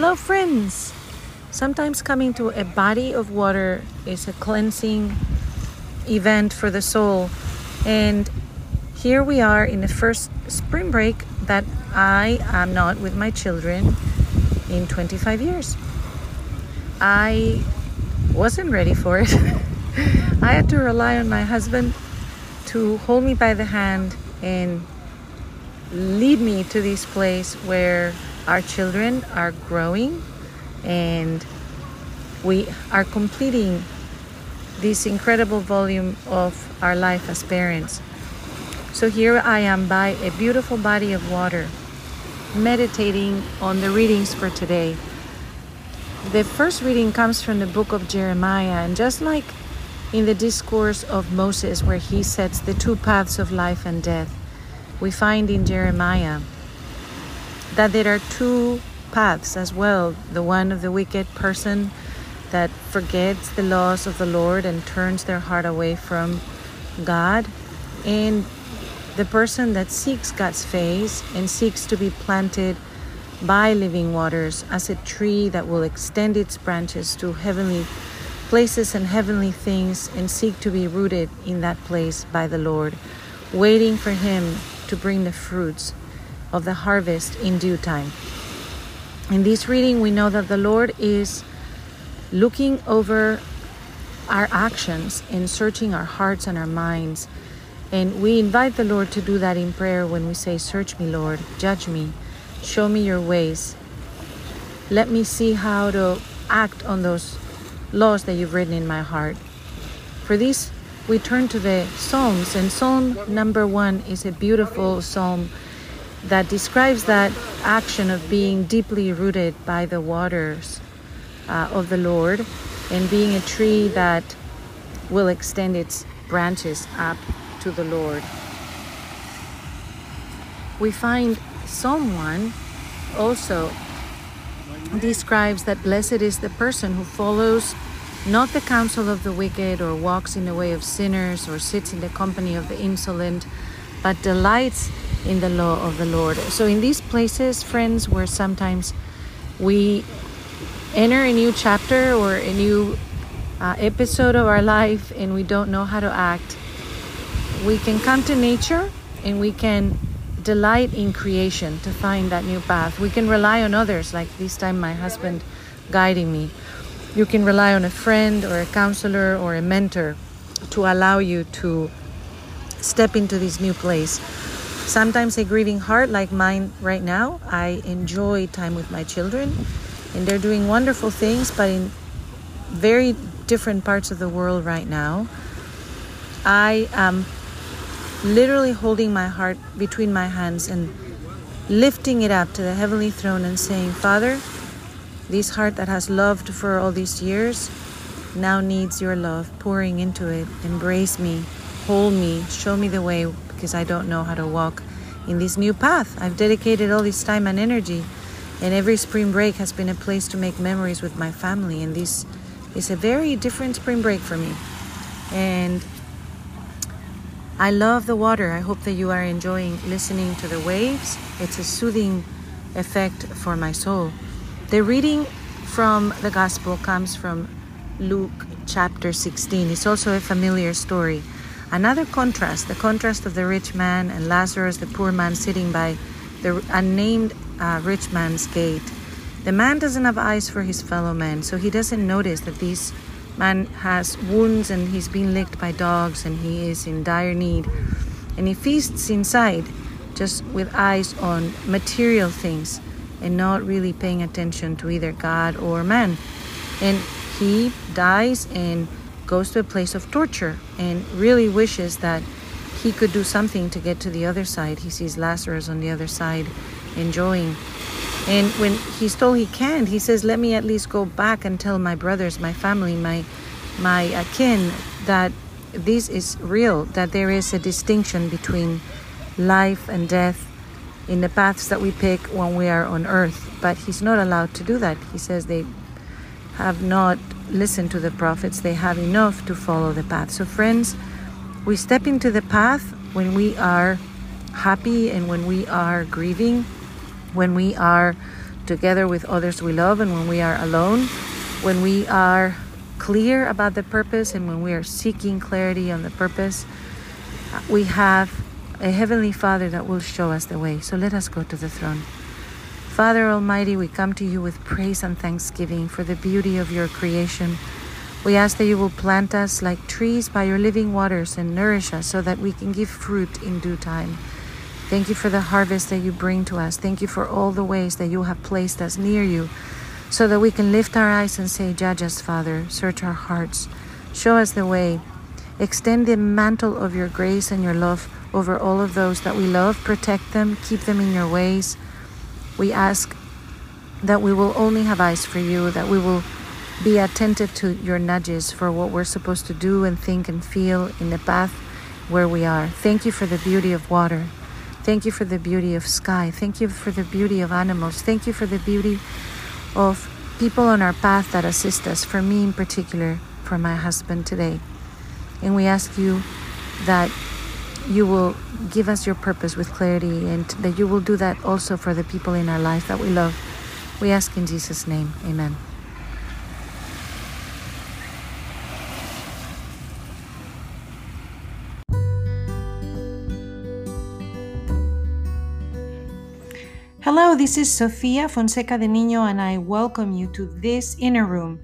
Hello, friends. Sometimes coming to a body of water is a cleansing event for the soul. And here we are in the first spring break that I am not with my children in 25 years. I wasn't ready for it. I had to rely on my husband to hold me by the hand and lead me to this place where our children are growing and we are completing this incredible volume of our life as parents. So here I am by a beautiful body of water, meditating on the readings for today. The first reading comes from the book of Jeremiah, and just like in the discourse of Moses, where he sets the two paths of life and death, we find in Jeremiah that there are two paths as well. The one of the wicked person that forgets the laws of the Lord and turns their heart away from God, and the person that seeks God's face and seeks to be planted by living waters as a tree that will extend its branches to heavenly places and heavenly things and seek to be rooted in that place by the Lord, waiting for Him to bring the fruits of the harvest in due time. In this reading, we know that the Lord is looking over our actions and searching our hearts and our minds. And we invite the Lord to do that in prayer when we say, Search me, Lord, judge me, show me your ways. Let me see how to act on those laws that you've written in my heart. For this, we turn to the Psalms, and Psalm number one is a beautiful psalm that describes that action of being deeply rooted by the waters uh, of the Lord and being a tree that will extend its branches up to the Lord. We find 1 also describes that blessed is the person who follows not the counsel of the wicked or walks in the way of sinners or sits in the company of the insolent, but delights in the law of the Lord. So, in these places, friends, where sometimes we enter a new chapter or a new uh, episode of our life and we don't know how to act, we can come to nature and we can delight in creation to find that new path. We can rely on others, like this time my husband guiding me. You can rely on a friend or a counselor or a mentor to allow you to step into this new place. Sometimes a grieving heart like mine right now, I enjoy time with my children and they're doing wonderful things, but in very different parts of the world right now. I am literally holding my heart between my hands and lifting it up to the heavenly throne and saying, Father, this heart that has loved for all these years now needs your love pouring into it. Embrace me, hold me, show me the way because I don't know how to walk in this new path. I've dedicated all this time and energy, and every spring break has been a place to make memories with my family. And this is a very different spring break for me. And I love the water. I hope that you are enjoying listening to the waves. It's a soothing effect for my soul. The reading from the gospel comes from Luke chapter 16. It's also a familiar story. Another contrast, the contrast of the rich man and Lazarus, the poor man sitting by the unnamed uh, rich man's gate. The man doesn't have eyes for his fellow men, so he doesn't notice that this man has wounds and he's been licked by dogs and he is in dire need. And he feasts inside just with eyes on material things and not really paying attention to either God or man. And he dies and goes to a place of torture and really wishes that he could do something to get to the other side. He sees Lazarus on the other side enjoying. And when he's told he can't, he says, Let me at least go back and tell my brothers, my family, my my uh, kin that this is real, that there is a distinction between life and death in the paths that we pick when we are on earth. But he's not allowed to do that. He says they have not listened to the prophets, they have enough to follow the path. So, friends, we step into the path when we are happy and when we are grieving, when we are together with others we love, and when we are alone, when we are clear about the purpose and when we are seeking clarity on the purpose, we have a Heavenly Father that will show us the way. So let us go to the throne. Father Almighty, we come to you with praise and thanksgiving for the beauty of your creation. We ask that you will plant us like trees by your living waters and nourish us so that we can give fruit in due time. Thank you for the harvest that you bring to us. Thank you for all the ways that you have placed us near you so that we can lift our eyes and say, Judge us, Father, search our hearts, show us the way. Extend the mantle of your grace and your love over all of those that we love, protect them, keep them in your ways. We ask that we will only have eyes for you, that we will be attentive to your nudges for what we're supposed to do and think and feel in the path where we are. Thank you for the beauty of water. Thank you for the beauty of sky. Thank you for the beauty of animals. Thank you for the beauty of people on our path that assist us, for me in particular, for my husband today. And we ask you that you will give us your purpose with clarity and that you will do that also for the people in our life that we love. We ask in Jesus' name. Amen. Hello, this is Sofia Fonseca de Niño, and I welcome you to this inner room.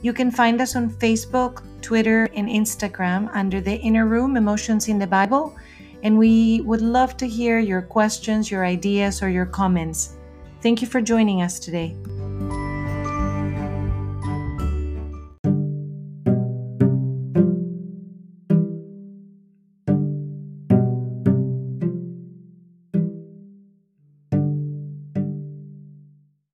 You can find us on Facebook, Twitter, and Instagram under the Inner Room Emotions in the Bible, and we would love to hear your questions, your ideas, or your comments. Thank you for joining us today.